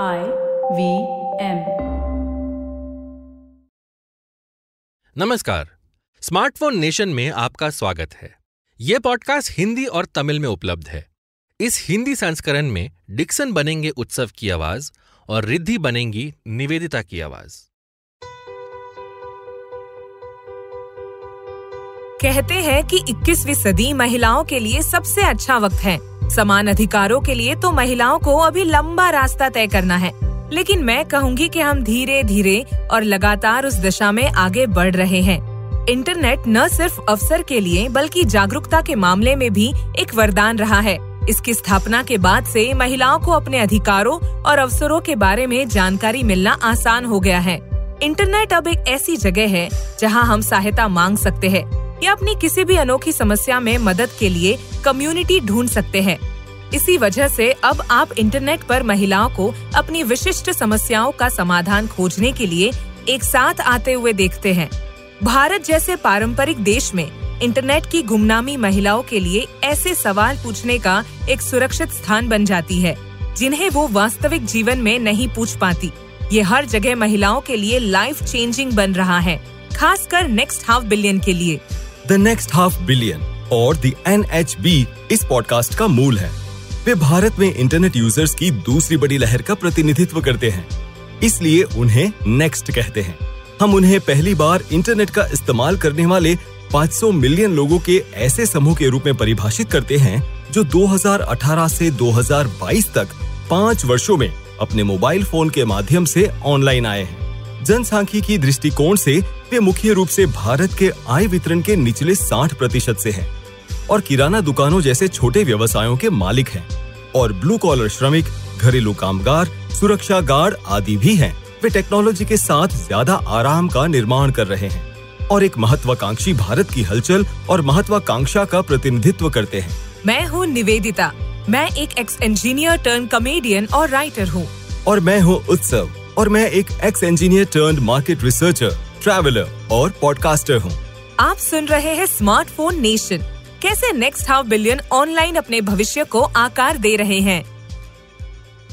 I V M. नमस्कार। Smartphone Nation में आपका स्वागत है। यह पॉडकास्ट हिंदी और तमिल में उपलब्ध है। इस हिंदी संस्करण में डिक्सन बनेंगे उत्सव की आवाज़ और रिद्धि बनेंगी निवेदिता की आवाज़। कहते हैं कि 21वीं सदी महिलाओं के लिए सबसे अच्छा वक्त है। समान अधिकारों के लिए तो महिलाओं को अभी लंबा रास्ता तय करना है। लेकिन मैं कहूँगी कि हम धीरे धीरे और लगातार उस दिशा में आगे बढ़ रहे हैं। इंटरनेट न सिर्फ़ अवसर के लिए, बल्कि जागरूकता के मामले में भी एक वरदान रहा है। इसकी स्थापना के बाद से महिलाओं को अपने अधिकारों और अवसरों के बारे में जानकारी मिलना आसान हो गया है। इंटरनेट अब एक ऐसी जगह है, जहाँ हम सहायता मांग सकते हैं। या अपनी किसी भी अनोखी समस्या में मदद के लिए कम्युनिटी ढूंढ सकते हैं। इसी वजह से अब आप इंटरनेट पर महिलाओं को अपनी विशिष्ट समस्याओं का समाधान खोजने के लिए एक साथ आते हुए देखते हैं। भारत जैसे पारंपरिक देश में इंटरनेट की गुमनामी महिलाओं के लिए ऐसे सवाल पूछने का एक सुरक्षित स्थान बन जाती है, जिन्हें वो वास्तविक जीवन में नहीं पूछ पाती। ये हर जगह महिलाओं के लिए लाइफ चेंजिंग बन रहा है, खासकर नेक्स्ट हाफ़ बिलियन के लिए। द नेक्स्ट हाफ़ बिलियन और द एन इस पॉडकास्ट का मूल है। वे भारत में इंटरनेट यूज़र्स की दूसरी बड़ी लहर का प्रतिनिधित्व करते हैं। इसलिए उन्हें नेक्स्ट कहते हैं। हम उन्हें पहली बार इंटरनेट का इस्तेमाल करने वाले 500 मिलियन लोगों के ऐसे समूह के रूप में परिभाषित करते हैं, जो 2018 से 2022 तक पाँच वर्षों में अपने मोबाइल फ़ोन के माध्यम से ऑनलाइन आए हैं। जनसांख्यिकी दृष्टिकोण से वे मुख्य रूप से भारत के आय वितरण के निचले 60 प्रतिशत से हैं और किराना दुकानों जैसे छोटे व्यवसायों के मालिक हैं और ब्लू कॉलर श्रमिक घरेलू कामगार सुरक्षा गार्ड आदि भी हैं। वे टेक्नोलॉजी के साथ ज़्यादा आराम का निर्माण कर रहे हैं और एक महत्वाकांक्षी भारत की हलचल और महत्वाकांक्षा का प्रतिनिधित्व करते हैं। मैं हूँ निवेदिता। मैं एक एक्स इंजीनियर टर्न कॉमेडियन और राइटर हूँ। और मैं हूँ उत्सव। और मैं एक ex engineer turn market researcher traveller और पॉडकास्टर हूँ। आप सुन रहे हैं स्मार्टफ़ोन नेशन कैसे नेक्स्ट हाफ़ बिलियन ऑनलाइन अपने भविष्य को आकार दे रहे हैं?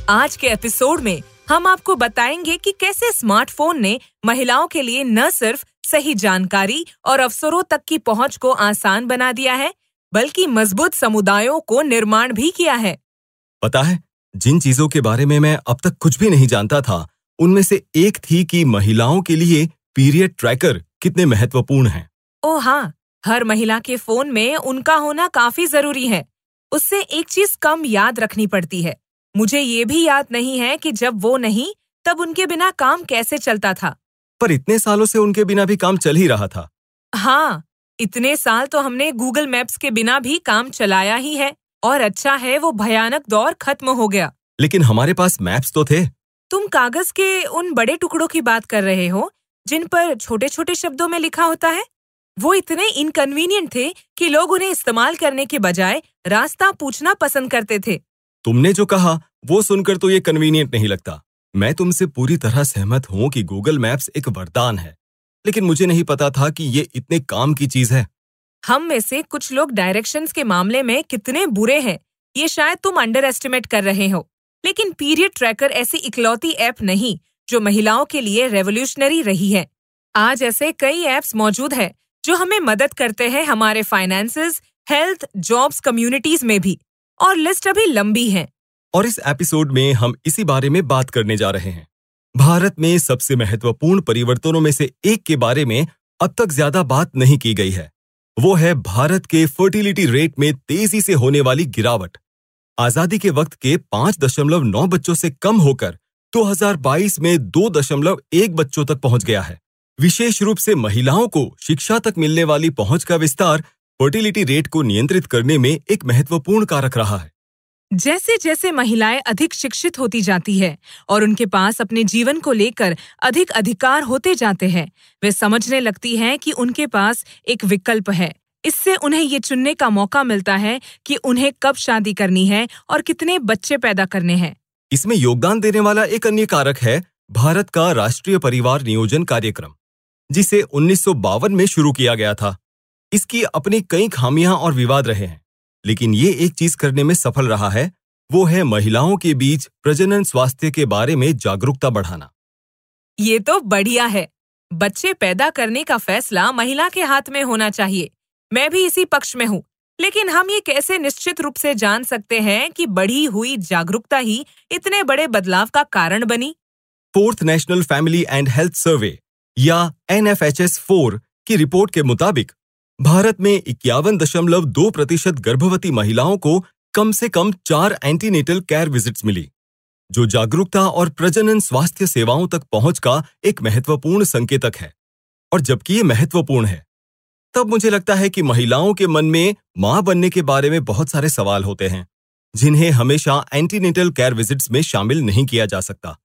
आज के एपिसोड में हम आपको बताएँगे कि कैसे स्मार्टफ़ोन ने महिलाओं के लिए न सिर्फ़ सही जानकारी और अवसरों तक की पहुँच को आसान बना दिया है बल्कि मज़बूत समुदायों को निर्माण भी किया है। पता है जिन चीज़ों के बारे में मैं अब तक कुछ भी नहीं जानता था उनमें से एक थी कि महिलाओं के लिए पीरियड ट्रैकर कितने महत्वपूर्ण हैं। ओ हाँ हर महिला के फ़ोन में उनका होना काफ़ी ज़रूरी है। उससे एक चीज़ कम याद रखनी पड़ती है। मुझे ये भी याद नहीं है कि जब वो नहीं तब उनके बिना काम कैसे चलता था। पर इतने सालों से उनके बिना भी काम चल ही रहा था। हाँ इतने साल तो हमने गूगल मैप्स के बिना भी काम चलाया ही है और अच्छा है वो भयानक दौर खत्म हो गया। लेकिन हमारे पास मैप्स तो थे। तुम कागज़ के उन बड़े टुकड़ों की बात कर रहे हो जिन पर छोटे छोटे शब्दों में लिखा होता है? वो इतने इनकन्वीनियंट थे कि लोग उन्हें इस्तेमाल करने के बजाय रास्ता पूछना पसंद करते थे। तुमने जो कहा वो सुनकर तो ये कन्वीनियंट नहीं लगता। मैं तुमसे पूरी तरह सहमत हूँ कि गूगल मैप्स एक वरदान है लेकिन मुझे नहीं पता था कि ये इतने काम की चीज़ है। हम में से कुछ लोग डायरेक्शंस के मामले में कितने बुरे हैं ये शायद तुम अंडर एस्टिमेट कर रहे हो। लेकिन पीरियड ट्रैकर ऐसी इकलौती ऐप नहीं जो महिलाओं के लिए रेवोल्यूशनरी रही है। आज ऐसे कई ऐप्स मौजूद है जो हमें मदद करते हैं हमारे फाइनेंसेस, हेल्थ जॉब्स कम्युनिटीज में भी। और लिस्ट अभी लंबी है। और इस एपिसोड में हम इसी बारे में बात करने जा रहे हैं। भारत में सबसे महत्वपूर्ण परिवर्तनों में से एक के बारे में अब तक ज़्यादा बात नहीं की गई है। वो है भारत के फर्टिलिटी रेट में तेज़ी से होने वाली गिरावट। आज़ादी के वक्त के पाँच दशमलव नौ बच्चों से कम होकर 2022 में दो दशमलव एक बच्चों तक पहुँच गया है। विशेष रूप से महिलाओं को शिक्षा तक मिलने वाली पहुँच का विस्तार फर्टिलिटी रेट को नियंत्रित करने में एक महत्वपूर्ण कारक रहा है। जैसे जैसे महिलाएँ अधिक शिक्षित होती जाती है और उनके पास अपने जीवन को लेकर अधिक अधिकार होते जाते हैं, वे समझने लगती हैं कि उनके पास एक विकल्प है। इससे उन्हें ये चुनने का मौका मिलता है कि उन्हें कब शादी करनी है और कितने बच्चे पैदा करने हैं। इसमें योगदान देने वाला एक अन्य कारक है भारत का राष्ट्रीय परिवार नियोजन कार्यक्रम जिसे उन्नीस सौ बावन में शुरू किया गया था। इसकी अपनी कई खामियाँ और विवाद रहे हैं लेकिन ये एक चीज़ करने में सफल रहा है वो है महिलाओं के बीच प्रजनन स्वास्थ्य के बारे में जागरूकता बढ़ाना। ये तो बढ़िया है। बच्चे पैदा करने का फैसला महिला के हाथ में होना चाहिए। मैं भी इसी पक्ष में हूँ। लेकिन हम ये कैसे निश्चित रूप से जान सकते हैं कि बढ़ी हुई जागरूकता ही इतने बड़े बदलाव का कारण बनी? Fourth national family and health survey, या N F H S four, की रिपोर्ट के मुताबिक, भारत में इक्यावन दशमलव दो प्रतिशत गर्भवती महिलाओं को कम से कम चार एंटीनेटल केयर विजिट्स मिली, जो जागरूकता और प्रजनन स्वास्थ्य सेवाओं तक पहुँच का एक महत्वपूर्ण संकेतक है। और जबकि ये महत्वपूर्ण है तब मुझे लगता है कि महिलाओं के मन में माँ बनने के बारे में बहुत सारे सवाल होते हैं, जिन्हें हमेशा एंटीनेटल केयर विजिट्स में शामिल नहीं किया जा सकता।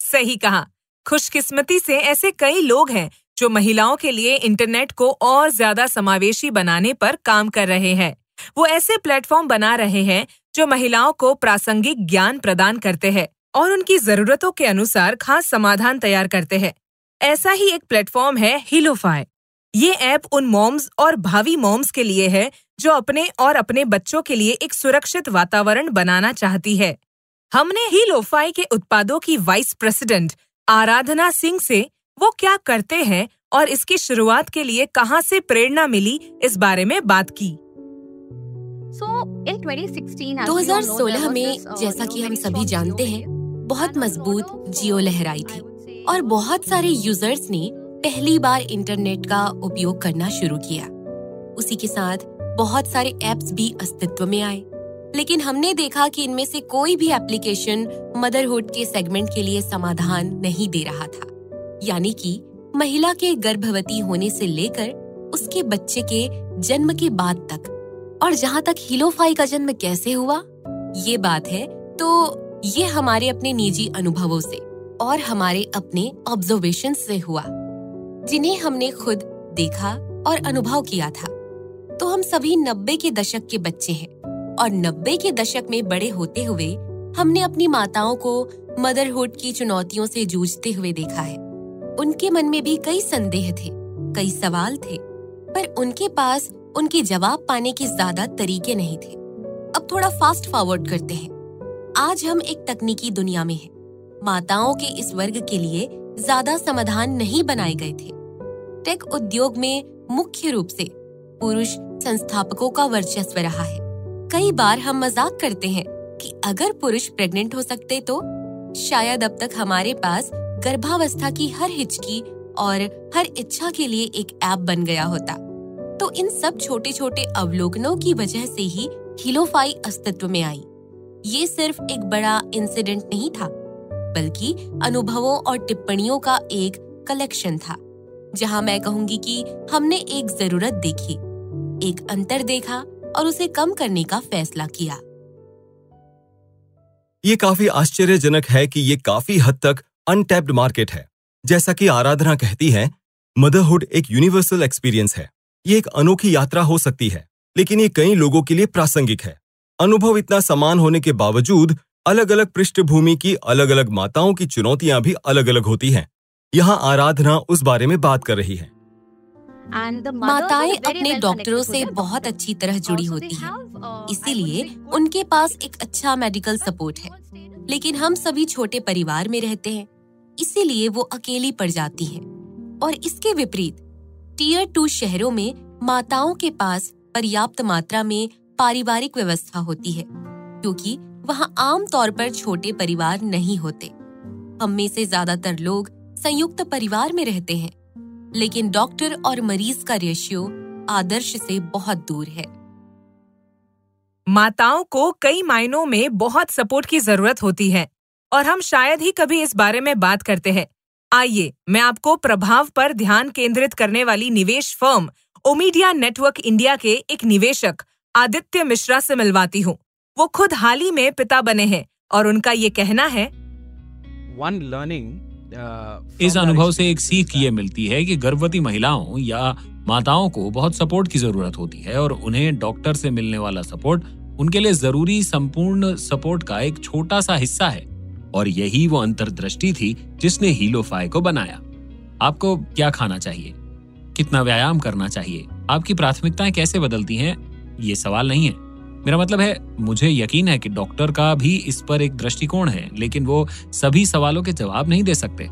सही कहा। खुशकिस्मती से ऐसे कई लोग हैं, जो महिलाओं के लिए इंटरनेट को और ज़्यादा समावेशी बनाने पर काम कर रहे हैं। वो ऐसे प्लेटफॉर्म बना रहे हैं, जो महिलाओं को प्रासंगिक ज्ञान प्रदान करते हैं और उनकी जरूरतों के अनुसार खास समाधान तैयार करते हैं। ऐसा ही एक प्लेटफॉर्म है हिलोफाई ये ऐप उन मॉम्स और भावी मॉम्स के लिए है जो अपने और अपने बच्चों के लिए एक सुरक्षित वातावरण बनाना चाहती है। हमने ही लोफाई के उत्पादों की वाइस प्रेसिडेंट आराधना सिंह से वो क्या करते हैं और इसकी शुरुआत के लिए कहाँ से प्रेरणा मिली इस बारे में बात की। 2016 में जैसा कि हम सभी जानते हैं बहुत मज़बूत जियो लहराई थी और बहुत सारे यूज़र्स ने पहली बार इंटरनेट का उपयोग करना शुरू किया। उसी के साथ बहुत सारे एप्स भी अस्तित्व में आए। लेकिन हमने देखा कि इनमें से कोई भी एप्लीकेशन मदरहुड के सेगमेंट के लिए समाधान नहीं दे रहा था। यानी कि महिला के गर्भवती होने से लेकर उसके बच्चे के जन्म के बाद तक। और जहाँ तक हिलोफाई का जन्म कैसे हुआ? ये बात है तो ये हमारे अपने निजी अनुभवों से और हमारे अपने ऑब्जर्वेशन से हुआ। जिन्हें हमने खुद देखा और अनुभव किया था। तो हम सभी नब्बे के दशक के बच्चे हैं और नब्बे के दशक में बड़े होते हुए हमने अपनी माताओं को मदरहुड की चुनौतियों से जूझते हुए देखा है। उनके मन में भी कई संदेह थे, कई सवाल थे, पर उनके पास उनके जवाब पाने के ज़्यादा तरीके नहीं थे। अब थोड़ा फास्ट फॉरवर्ड करते हैं। आज हम एक तकनीकी दुनिया में हैं। माताओं के इस वर्ग के लिए ज़्यादा समाधान नहीं बनाए गए थे। टेक उद्योग में मुख्य रूप से पुरुष संस्थापकों का वर्चस्व रहा है। कई बार हम मज़ाक करते हैं कि अगर पुरुष प्रेग्नेंट हो सकते तो शायद अब तक हमारे पास गर्भावस्था की हर हिचकी और हर इच्छा के लिए एक ऐप बन गया होता। तो इन सब छोटे छोटे अवलोकनों की वजह से ही हिलोफाई अस्तित्व में आई। ये सिर्फ़ एक बड़ा इंसिडेंट नहीं था, बल्कि अनुभवों और टिप्पणियों का एक कलेक्शन था। जहाँ मैं कहूँगी कि हमने एक ज़रूरत देखी, एक अंतर देखा और उसे कम करने का फैसला किया। ये काफ़ी आश्चर्यजनक है कि ये काफ़ी हद तक अनटैप्ड मार्केट है। जैसा कि आराधना कहती है, मदरहुड एक यूनिवर्सल एक्सपीरियंस है। ये एक अनोखी यात्रा हो सकती है, लेकिन ये कई लोगों के लिए प्रासंगिक है। अनुभव इतना समान होने के बावजूद अलग अलग पृष्ठभूमि की अलग अलग माताओं की चुनौतियाँ भी अलग अलग होती हैं। यहाँ आराधना उस बारे में बात कर रही है। माताएँ अपने डॉक्टरों से बहुत अच्छी तरह जुड़ी होती हैं, uh, इसीलिए उनके पास एक अच्छा मेडिकल सपोर्ट है। लेकिन हम सभी छोटे परिवार में रहते हैं। इसीलिए वो अकेली पड़ जाती हैं। और इसके विपरीत टीयर टू शहरों में माताओं के पास पर्याप्त मात्रा में पारिवारिक व्यवस्था होती है क्योंकि वहाँ आम तौर पर छोटे परिवार नहीं होते। हम में से ज़्यादातर लोग संयुक्त परिवार में रहते हैं। लेकिन डॉक्टर और मरीज़ का रेशियो आदर्श से बहुत दूर है। माताओं को कई मायनों में बहुत सपोर्ट की ज़रूरत होती है और हम शायद ही कभी इस बारे में बात करते हैं। आइए मैं आपको प्रभाव पर ध्यान केंद्रित करने वाली निवेश फर्म ओमीडिया नेटवर्क इंडिया के एक निवेशक आदित्य मिश्रा से मिलवाती हूँ। वो खुद हाल ही में पिता बने हैं और उनका ये कहना है one learning इस अनुभव से एक सीख ये मिलती है कि गर्भवती महिलाओं या माताओं को बहुत सपोर्ट की ज़रूरत होती है और उन्हें डॉक्टर से मिलने वाला सपोर्ट उनके लिए ज़रूरी संपूर्ण सपोर्ट का एक छोटा सा हिस्सा है। और यही वो अंतर्दृष्टि थी जिसने हीलोफाई को बनाया। आपको क्या खाना चाहिए? कितना व्यायाम करना चाहिए? आपकी प्राथमिकताएँ कैसे बदलती हैं? ये सवाल नहीं है। मेरा मतलब है, मुझे यकीन है कि डॉक्टर का भी इस पर एक दृष्टिकोण है, लेकिन वो सभी सवालों के जवाब नहीं दे सकते।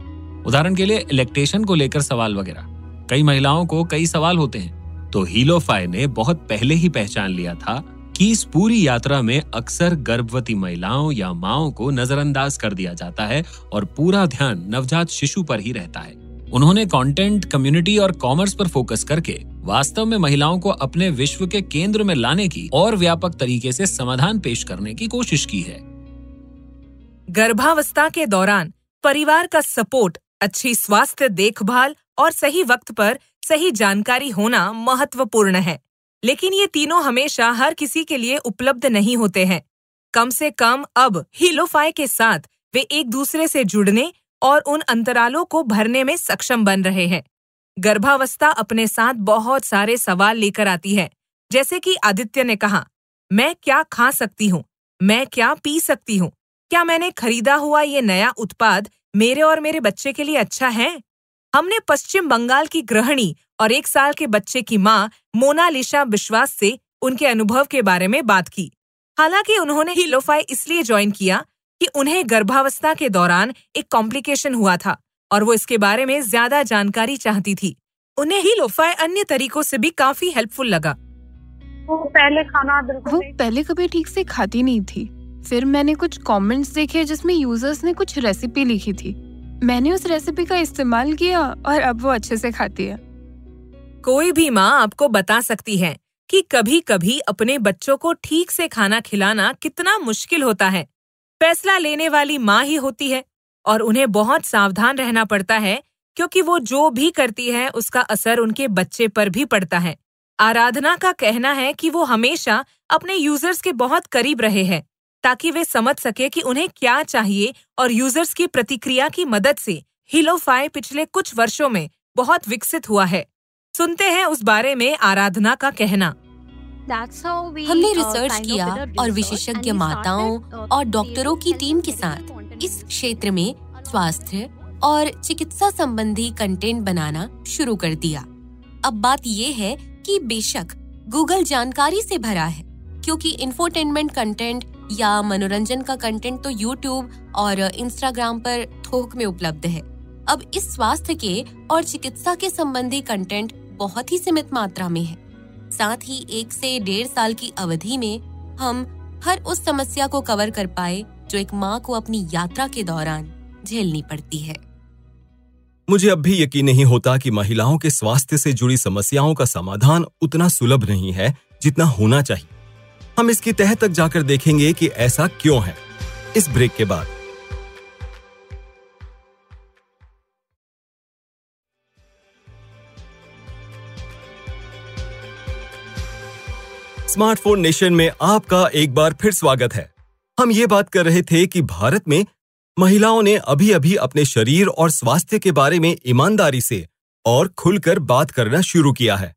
उदाहरण के लिए, इलेक्ट्रेशन को लेकर सवाल वगैरह। कई महिलाओं को कई सवाल होते हैं तो हीलोफाई ने बहुत पहले ही पहचान लिया था कि इस पूरी यात्रा में अक्सर गर्भवती महिलाओं या माओ को नजरअंदाज कर दिया जाता है और पूरा ध्यान नवजात शिशु पर ही रहता है। उन्होंने कंटेंट कम्युनिटी और कॉमर्स पर फोकस करके वास्तव में महिलाओं को अपने विश्व के केंद्र में लाने की और व्यापक तरीके से समाधान पेश करने की कोशिश की है। गर्भावस्था के दौरान परिवार का सपोर्ट अच्छी स्वास्थ्य देखभाल और सही वक्त पर सही जानकारी होना महत्वपूर्ण है। लेकिन ये तीनों हमेशा हर किसी के लिए उपलब्ध नहीं होते हैं। कम से कम अब हीलोफाई के साथ वे एक दूसरे से जुड़ने और उन अंतरालों को भरने में सक्षम बन रहे हैं। गर्भावस्था अपने साथ बहुत सारे सवाल लेकर आती है। जैसे कि आदित्य ने कहा, मैं क्या खा सकती हूँ? मैं क्या पी सकती हूँ? क्या मैंने खरीदा हुआ ये नया उत्पाद मेरे और मेरे बच्चे के लिए अच्छा है? हमने पश्चिम बंगाल की गृहिणी और एक साल के बच्चे की माँ मोनालिशा विश्वास से उनके अनुभव के बारे में बात की। हालाँकि उन्होंने ही लोफाई इसलिए ज्वाइन किया कि उन्हें गर्भावस्था के दौरान एक कॉम्प्लिकेशन हुआ था और वो इसके बारे में ज़्यादा जानकारी चाहती थी। उन्हें ही लोफाई अन्य तरीकों से भी काफ़ी हेल्पफुल लगा। वो पहले खाना वो पहले कभी ठीक से खाती नहीं थी। फिर मैंने कुछ कमेंट्स देखे जिसमें यूज़र्स ने कुछ रेसिपी लिखी थी। मैंने उस रेसिपी का इस्तेमाल किया और अब वो अच्छे से खाती है। कोई भी माँ आपको बता सकती है कि कभी कभी अपने बच्चों को ठीक से खाना खिलाना कितना मुश्किल होता है। फैसला लेने वाली माँ ही होती है और उन्हें बहुत सावधान रहना पड़ता है, क्योंकि वो जो भी करती है, उसका असर उनके बच्चे पर भी पड़ता है। आराधना का कहना है कि वो हमेशा अपने यूज़र्स के बहुत करीब रहे हैं, ताकि वे समझ सके कि उन्हें क्या चाहिए और यूज़र्स की प्रतिक्रिया की मदद से हिलोफाई पिछले कुछ वर्षों में बहुत विकसित हुआ है। सुनते हैं उस बारे में आराधना का कहना। हमने रिसर्च किया और विशेषज्ञ माताओं और डॉक्टरों की टीम के साथ इस क्षेत्र में स्वास्थ्य और चिकित्सा संबंधी कंटेंट बनाना शुरू कर दिया। अब बात ये है कि बेशक गूगल जानकारी से भरा है क्योंकि इंफोटेनमेंट कंटेंट या मनोरंजन का कंटेंट तो यूट्यूब और इंस्टाग्राम पर थोक में उपलब्ध है। अब इस स्वास्थ्य के और चिकित्सा के संबंधी कंटेंट बहुत ही सीमित मात्रा में है। साथ ही एक से डेढ़ साल की अवधि में हम हर उस समस्या को कवर कर पाए जो एक माँ को अपनी यात्रा के दौरान झेलनी पड़ती है। मुझे अब भी यकीन नहीं होता कि महिलाओं के स्वास्थ्य से जुड़ी समस्याओं का समाधान उतना सुलभ नहीं है जितना होना चाहिए। हम इसकी तह तक जाकर देखेंगे कि ऐसा क्यों है। इस ब्रेक के बाद स्मार्टफ़ोन नेशन में आपका एक बार फिर स्वागत है। हम ये बात कर रहे थे कि भारत में महिलाओं ने अभी अभी अपने शरीर और स्वास्थ्य के बारे में ईमानदारी से और खुलकर बात करना शुरू किया है।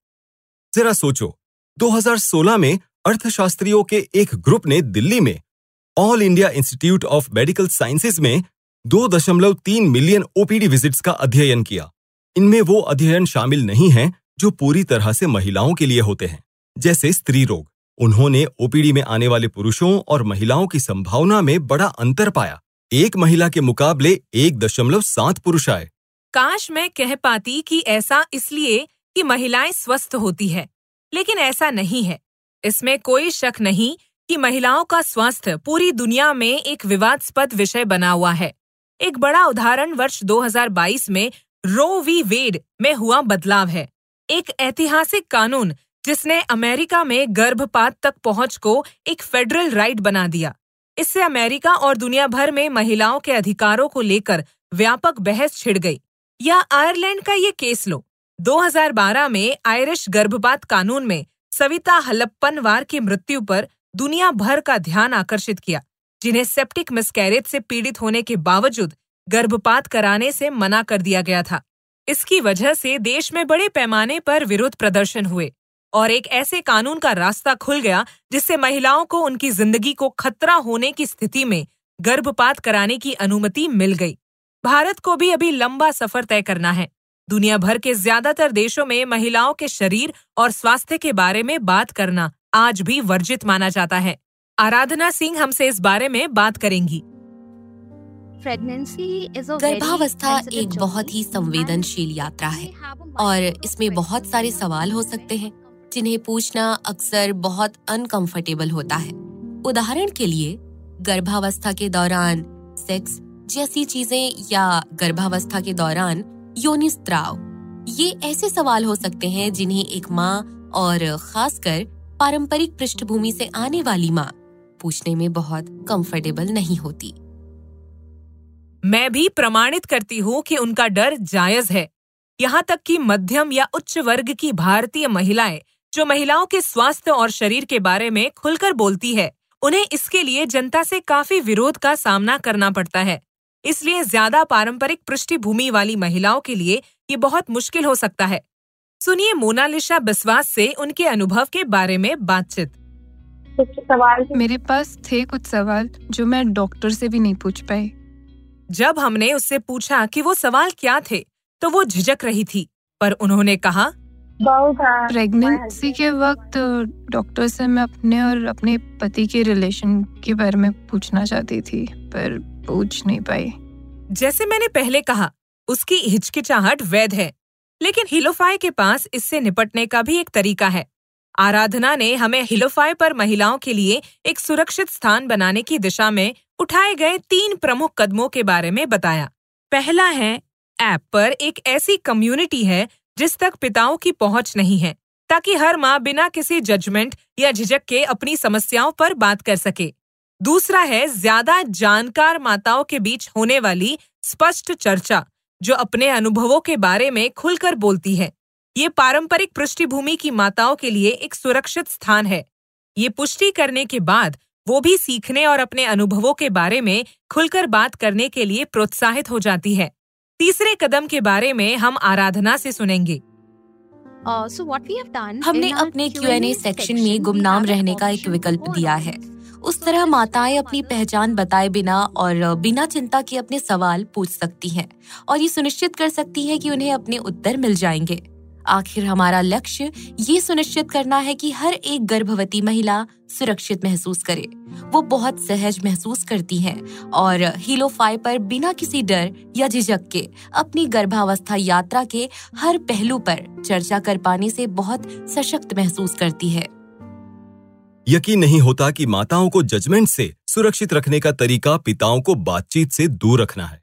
जरा सोचो 2016 में अर्थशास्त्रियों के एक ग्रुप ने दिल्ली में All India Institute of Medical Sciences में 2.3 मिलियन ओपीडी विजिट्स का अध्ययन किया। इनमें वो अध्ययन शामिल नहीं हैं जो पूरी तरह से महिलाओं के लिए होते हैं। जैसे स्त्री रोग। उन्होंने ओपीडी में आने वाले पुरुषों और महिलाओं की संभावना में बड़ा अंतर पाया। एक महिला के मुकाबले एक दशमलव सात पुरुष आए। काश मैं कह पाती कि ऐसा इसलिए कि महिलाएँ स्वस्थ होती है, लेकिन ऐसा नहीं है। इसमें कोई शक नहीं कि महिलाओं का स्वास्थ्य पूरी दुनिया में एक विवादास्पद विषय बना हुआ है। एक बड़ा उदाहरण वर्ष 2022 में रो वी वेड में हुआ बदलाव है। एक ऐतिहासिक कानून जिसने अमेरिका में गर्भपात तक पहुँच को एक फेडरल राइट बना दिया। इससे अमेरिका और दुनिया भर में महिलाओं के अधिकारों को लेकर व्यापक बहस छिड़ गई। या आयरलैंड का ये केस लो। 2012 में आयरिश गर्भपात कानून में सविता हलप्पनवार की मृत्यु पर दुनिया भर का ध्यान आकर्षित किया, जिन्हें सेप्टिक मिसकैरेज से पीड़ित होने के बावजूद गर्भपात कराने से मना कर दिया गया था। इसकी वजह से देश में बड़े पैमाने पर विरोध प्रदर्शन हुए। और एक ऐसे कानून का रास्ता खुल गया जिससे महिलाओं को उनकी ज़िंदगी को खतरा होने की स्थिति में गर्भपात कराने की अनुमति मिल गई। भारत को भी अभी लंबा सफ़र तय करना है। दुनिया भर के ज़्यादातर देशों में महिलाओं के शरीर और स्वास्थ्य के बारे में बात करना आज भी वर्जित माना जाता है। आराधना सिंह हमसे इस बारे में बात करेंगी। गर्भावस्था एक बहुत ही संवेदनशील यात्रा है और इसमें बहुत सारे सवाल हो सकते हैं। जिन्हें पूछना अक्सर बहुत अनकंफर्टेबल होता है। उदाहरण के लिए, गर्भावस्था के दौरान सेक्स जैसी चीज़ें या गर्भावस्था के दौरान योनि स्त्राव, ये ऐसे सवाल हो सकते हैं जिन्हें एक माँ और खासकर पारंपरिक पृष्ठभूमि से आने वाली माँ पूछने में बहुत कंफर्टेबल नहीं होती। मैं भी प्रमाणित करती हूँ कि उनका डर जायज़ है। यहाँ तक कि मध्यम या उच्च वर्ग की भारतीय महिलाएँ जो महिलाओं के स्वास्थ्य और शरीर के बारे में खुलकर बोलती है उन्हें इसके लिए जनता से काफ़ी विरोध का सामना करना पड़ता है। इसलिए ज़्यादा पारंपरिक पृष्ठभूमि वाली महिलाओं के लिए ये बहुत मुश्किल हो सकता है। सुनिए मोनालिशा बिस्वास से उनके अनुभव के बारे में बातचीत। कुछ सवाल मेरे पास थे कुछ सवाल जो मैं डॉक्टर से भी नहीं पूछ पाई। जब हमने उससे पूछा कि वो सवाल क्या थे तो वो झिझक रही थी पर उन्होंने कहा प्रेगनेंसी के वक्त डॉक्टर से मैं अपने और अपने पति के रिलेशन के बारे में पूछना चाहती थी पर पूछ नहीं पाई। जैसे मैंने पहले कहा उसकी हिचकिचाहट वैध है लेकिन हिलोफाई के पास इससे निपटने का भी एक तरीका है। आराधना ने हमें हिलोफाई पर महिलाओं के लिए एक सुरक्षित स्थान बनाने की दिशा में उठाए गए तीन प्रमुख कदमों के बारे में बताया। पहला है ऐप पर एक ऐसी कम्युनिटी है जिस तक पिताओं की पहुँच नहीं है, ताकि हर माँ बिना किसी जजमेंट या झिझक के अपनी समस्याओं पर बात कर सके। दूसरा है ज़्यादा जानकार माताओं के बीच होने वाली स्पष्ट चर्चा, जो अपने अनुभवों के बारे में खुलकर बोलती है। ये पारंपरिक पृष्ठभूमि की माताओं के लिए एक सुरक्षित स्थान है। ये पुष्टि करने के बाद वो भी सीखने और अपने अनुभवों के बारे में खुलकर बात करने के लिए प्रोत्साहित हो जाती है। तीसरे कदम के बारे में हम आराधना से सुनेंगे। Uh, हमने अपने क्यू एन ए सेक्शन में गुमनाम रहने का एक विकल्प दिया है। उस तरह माताएँ अपनी पहचान बताए बिना और बिना चिंता के अपने सवाल पूछ सकती हैं और ये सुनिश्चित कर सकती हैं कि उन्हें अपने उत्तर मिल जाएँगे। आखिर हमारा लक्ष्य ये सुनिश्चित करना है कि हर एक गर्भवती महिला सुरक्षित महसूस करे। वो बहुत सहज महसूस करती हैं और हिलोफाई पर बिना किसी डर या झिझक के अपनी गर्भावस्था यात्रा के हर पहलू पर चर्चा कर पाने से बहुत सशक्त महसूस करती है। यकीन नहीं होता कि माताओं को जजमेंट से सुरक्षित रखने का तरीका पिताओं को बातचीत से दूर रखना है।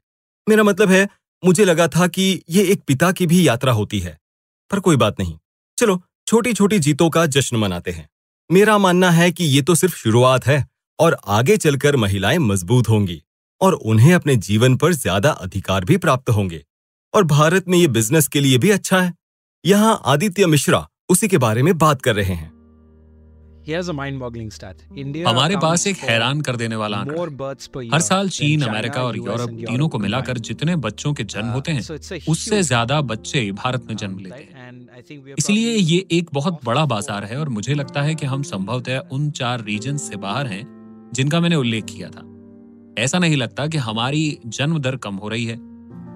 मेरा मतलब है, मुझे लगा था कि ये एक पिता की भी यात्रा होती है। पर कोई बात नहीं। चलो छोटी छोटी जीतों का जश्न मनाते हैं। मेरा मानना है कि ये तो सिर्फ़ शुरुआत है और आगे चलकर महिलाएँ मज़बूत होंगी और उन्हें अपने जीवन पर ज़्यादा अधिकार भी प्राप्त होंगे। और भारत में ये बिज़नेस के लिए भी अच्छा है। यहाँ आदित्य मिश्रा उसी के बारे में बात कर रहे हैं। हमारे पास एक हैरान कर देने वाला आंकड़ा। हर साल चीन अमेरिका और यूरोप तीनों को मिलाकर जितने बच्चों के जन्म uh, होते हैं उससे ज़्यादा बच्चे भारत में जन्म लेते हैं। इसलिए ये एक बहुत बड़ा बाज़ार है और मुझे लगता है कि हम संभवतः उन चार रीजन से बाहर हैं जिनका मैंने उल्लेख किया था। ऐसा नहीं लगता कि हमारी जन्म दर कम हो रही है।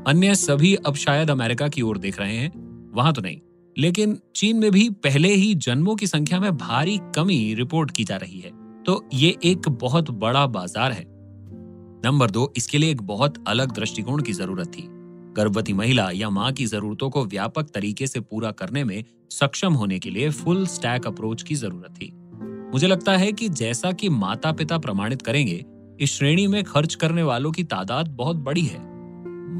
अन्य सभी अब शायद अमेरिका की ओर देख रहे हैं वहाँ तो नहीं। लेकिन चीन में भी पहले ही जन्मों की संख्या में भारी कमी रिपोर्ट की जा रही है। तो ये एक बहुत बड़ा बाज़ार है। नंबर दो, इसके लिए एक बहुत अलग दृष्टिकोण की ज़रूरत थी। गर्भवती महिला या माँ की जरूरतों को व्यापक तरीके से पूरा करने में सक्षम होने के लिए फुल स्टैक अप्रोच की ज़रूरत थी। मुझे लगता है कि जैसा कि माता पिता प्रमाणित करेंगे, इस श्रेणी में खर्च करने वालों की तादाद बहुत बड़ी है।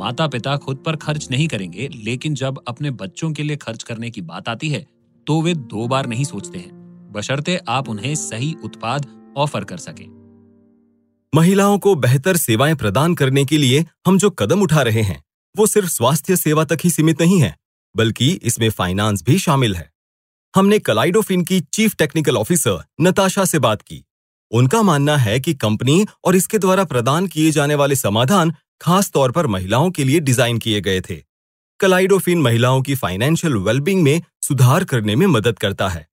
माता पिता खुद पर खर्च नहीं करेंगे, लेकिन जब अपने बच्चों के लिए खर्च करने की बात आती है तो वे दो बार नहीं सोचते हैं। बशर्ते आप उन्हें सही उत्पाद ऑफ़र कर सकें। महिलाओं को बेहतर सेवाएँ प्रदान करने के लिए हम जो कदम उठा रहे हैं, वो सिर्फ़ स्वास्थ्य सेवा तक ही सीमित नहीं है, बल्कि इसमें फाइनेंस भी शामिल है। हमने कलाइडोफिन की चीफ टेक्निकल ऑफिसर नताशा से बात की। उनका मानना है कि कंपनी और इसके द्वारा प्रदान किए जाने वाले समाधान खास तौर पर महिलाओं के लिए डिज़ाइन किए गए थे। कलाइडोफिन महिलाओं की फाइनेंशियल वेलबिंग में सुधार करने में मदद करता है,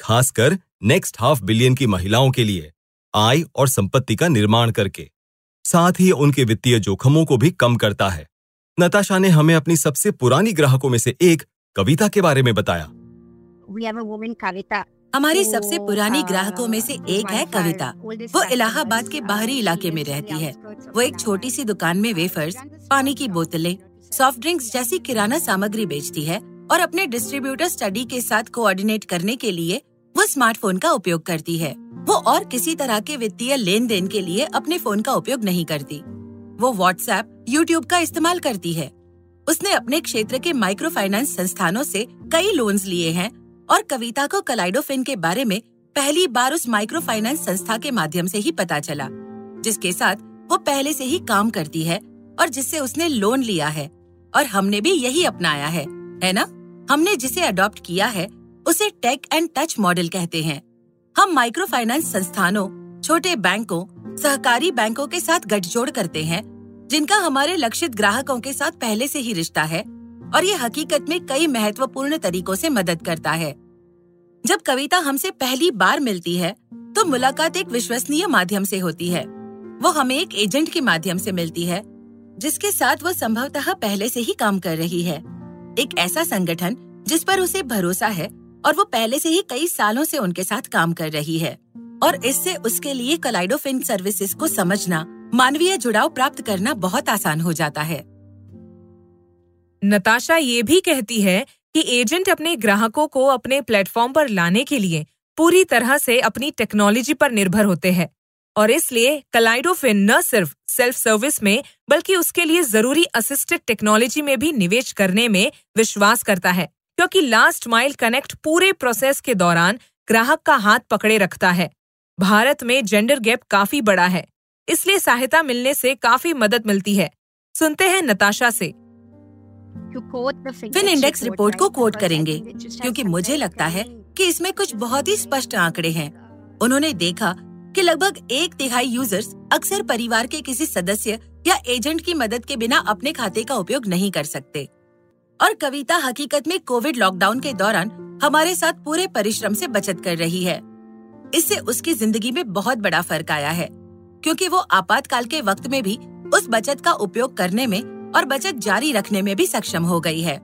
खासकर नेक्स्ट हाफ़ बिलियन की महिलाओं के लिए आय और संपत्ति का निर्माण करके। साथ ही उनके वित्तीय जोखमों को भी कम करता है। नताशा ने हमें अपनी सबसे पुरानी ग्राहकों में से एक कविता के बारे में बताया। हमारी सबसे पुरानी ग्राहकों में से एक है कविता। वो इलाहाबाद के बाहरी इलाके में रहती है। वो एक छोटी सी दुकान में वेफर्स पानी की बोतलें सॉफ्ट ड्रिंक्स जैसी किराना सामग्री बेचती है और अपने डिस्ट्रीब्यूटर स्टडी के साथ कोऑर्डिनेट करने के लिए वो स्मार्टफ़ोन का उपयोग करती है। वो और किसी तरह के वित्तीय लेन देन के लिए अपने फ़ोन का उपयोग नहीं करती। वो व्हाट्सएप यूट्यूब का इस्तेमाल करती है। उसने अपने क्षेत्र के माइक्रो फाइनेंस संस्थानों से कई लोन्स लिए हैं और कविता को कलाइडोफिन के बारे में पहली बार उस माइक्रो फाइनेंस संस्था के माध्यम से ही पता चला, जिसके साथ वो पहले से ही काम करती है और जिससे उसने लोन लिया है और हमने भी यही अपनाया है है ना? हमने जिसे अडॉप्ट किया है, उसे टेक एंड टच मॉडल कहते हैं हम माइक्रो फाइनेंस संस्थानों, छोटे बैंकों, सहकारी बैंकों के साथ गठजोड़ करते हैं, जिनका हमारे लक्षित ग्राहकों के साथ पहले से ही रिश्ता है और ये हकीकत में कई महत्वपूर्ण तरीकों से मदद करता है। जब कविता हमसे पहली बार मिलती है तो मुलाकात एक विश्वसनीय माध्यम से होती है। वो हमें एक एजेंट के माध्यम से मिलती है, जिसके साथ वो संभवतः पहले से ही काम कर रही है। एक ऐसा संगठन जिस पर उसे भरोसा है और वो पहले से ही कई सालों से उनके साथ काम कर रही है। और इससे उसके लिए कलाइडोफिन सर्विसेज़ को समझना, मानवीय जुड़ाव प्राप्त करना बहुत आसान हो जाता है। नताशा ये भी कहती है कि एजेंट अपने ग्राहकों को अपने प्लेटफॉर्म पर लाने के लिए पूरी तरह से अपनी टेक्नोलॉजी पर निर्भर होते हैं। और इसलिए कलाइडोफिन न सिर्फ़ सेल्फ सर्विस में, बल्कि उसके लिए ज़रूरी असिस्टेड टेक्नोलॉजी में भी निवेश करने में विश्वास करता है, क्योंकि लास्ट माइल कनेक्ट पूरे प्रोसेस के दौरान ग्राहक का हाथ पकड़े रखता है। भारत में जेंडर गैप काफ़ी बड़ा है, इसलिए सहायता मिलने से काफ़ी मदद मिलती है। सुनते हैं नताशा से। फिन इंडेक्स रिपोर्ट को कोट करेंगे क्योंकि मुझे लगता है कि इसमें कुछ बहुत ही स्पष्ट आंकड़े हैं। उन्होंने देखा कि लगभग एक तिहाई यूज़र्स अक्सर परिवार के किसी सदस्य या एजेंट की मदद के बिना अपने खाते का उपयोग नहीं कर सकते। और कविता हकीकत में कोविड लॉकडाउन के दौरान हमारे साथ पूरे परिश्रम से बचत कर रही है। इससे उसकी ज़िंदगी में बहुत बड़ा फ़र्क आया है क्योंकि वो आपातकाल के वक्त में भी उस बचत का उपयोग करने में और बचत जारी रखने में भी सक्षम हो गई है।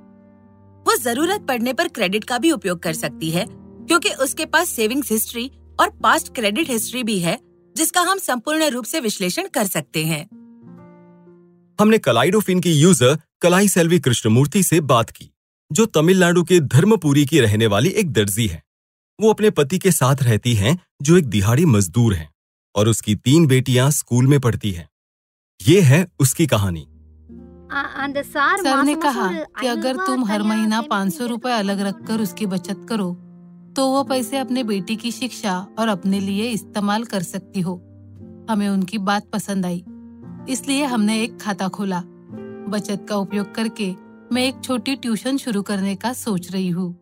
वो ज़रूरत पड़ने पर क्रेडिट का भी उपयोग कर सकती है, क्योंकि उसके पास सेविंग्स हिस्ट्री और पास्ट क्रेडिट हिस्ट्री भी है, जिसका हम संपूर्ण रूप से विश्लेषण कर सकते हैं। हमने कलाइडोफिन की यूज़र कलाई सेल्वी कृष्णमूर्ति से बात की, जो तमिलनाडु के धर्मपुरी की रहने वाली एक दर्जी है। वो अपने पति के साथ रहती हैं, जो एक दिहाड़ी मजदूर हैं, और उसकी तीन बेटियाँ स्कूल में पढ़ती हैं। ये है उसकी कहानी। सर ने कहा कि अगर तुम हर महीना पाँच सौ रूपए अलग रखकर उसकी बचत करो तो वो पैसे अपने बेटी की शिक्षा और अपने लिए इस्तेमाल कर सकती हो। हमें उनकी बात पसंद आई। इसलिए हमने एक खाता खोला। बचत का उपयोग करके मैं एक छोटी ट्यूशन शुरू करने का सोच रही हूँ।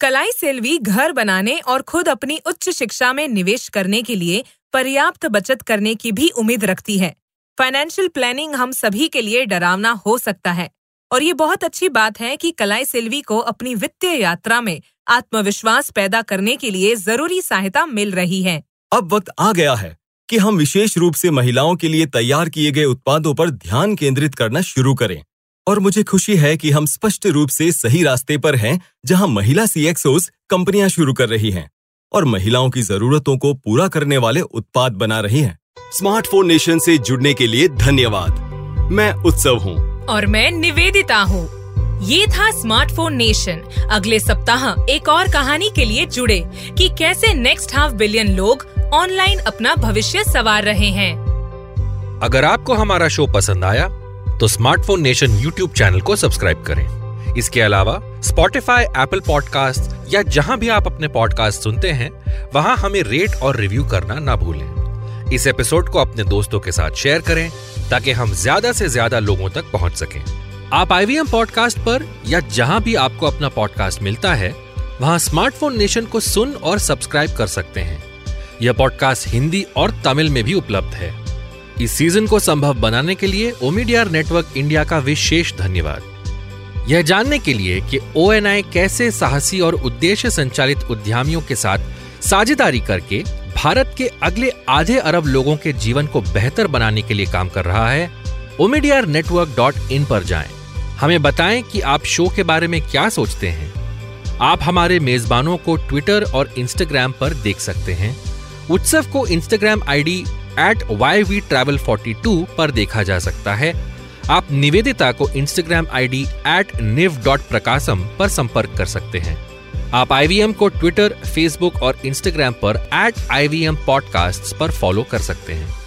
कलाई सेल्वी घर बनाने और खुद अपनी उच्च शिक्षा में निवेश करने के लिए पर्याप्त बचत करने की भी उम्मीद रखती है। फाइनेंशियल प्लानिंग हम सभी के लिए डरावना हो सकता है। और ये बहुत अच्छी बात है कि कलाई सेल्वी को अपनी वित्तीय यात्रा में आत्मविश्वास पैदा करने के लिए ज़रूरी सहायता मिल रही है। अब वक्त आ गया है कि हम विशेष रूप से महिलाओं के लिए तैयार किए गए उत्पादों पर ध्यान केंद्रित करना शुरू करें। और मुझे खुशी है कि हम स्पष्ट रूप से सही रास्ते पर हैं जहाँ महिला सीएक्सओस कंपनियाँ शुरू कर रही हैं और महिलाओं की जरूरतों को पूरा करने वाले उत्पाद बना रही हैं। स्मार्टफ़ोन नेशन से जुड़ने के लिए धन्यवाद। मैं उत्सव हूँ। और मैं निवेदिता हूँ। ये था स्मार्टफ़ोन नेशन अगले सप्ताह एक और कहानी के लिए जुड़े कि कैसे नेक्स्ट हाफ़ बिलियन लोग ऑनलाइन अपना भविष्य सवार रहे हैं। अगर आपको हमारा शो पसंद आया तो स्मार्टफ़ोन नेशन यूट्यूब चैनल को सब्सक्राइब करें। इसके अलावा स्पॉटिफाई एप्पल पॉडकास्ट या जहाँ भी आप अपने पॉडकास्ट सुनते हैं वहाँ हमें रेट और रिव्यू करना ना भूलें। इस एपिसोड को अपने दोस्तों के साथ शेयर करें, ताकि हम ज़्यादा से ज़्यादा लोगों तक पहुँच सकें। आप आईवीएम पॉडकास्ट पर या जहाँ भी आपको अपना पॉडकास्ट मिलता है, वहाँ स्मार्टफ़ोन नेशन को सुन और सब्सक्राइब कर सकते हैं। यह पॉडकास्ट हिंदी और तमिल में भी उपलब्ध है। इस सीज़न को संभव बनाने के लिए ओमीडियर नेटवर्क इंडिया का विशेष धन्यवाद। यह जानने के लिए कि ओ कैसे साहसी और उद्देश्य संचालित उद्यमियों के साथ साझेदारी करके भारत के अगले आधे अरब लोगों के जीवन को बेहतर बनाने के लिए काम कर रहा है ओमीडियर नेटवर्क डॉट इन पर जाएँ। हमें बताएँ कि आप शो के बारे में क्या सोचते हैं। आप हमारे मेजबानों को ट्विटर और इंस्टाग्राम पर देख सकते हैं। उत्सव को Instagram ID at Y V travel forty two पर देखा जा सकता है। आप निवेदिता को Instagram ID at Niv dot Prakasam पर संपर्क कर सकते हैं। आप आईवीएम को ट्विटर फेसबुक और इंस्टाग्राम पर एट आई पॉडकास्ट पर फॉलो कर सकते हैं।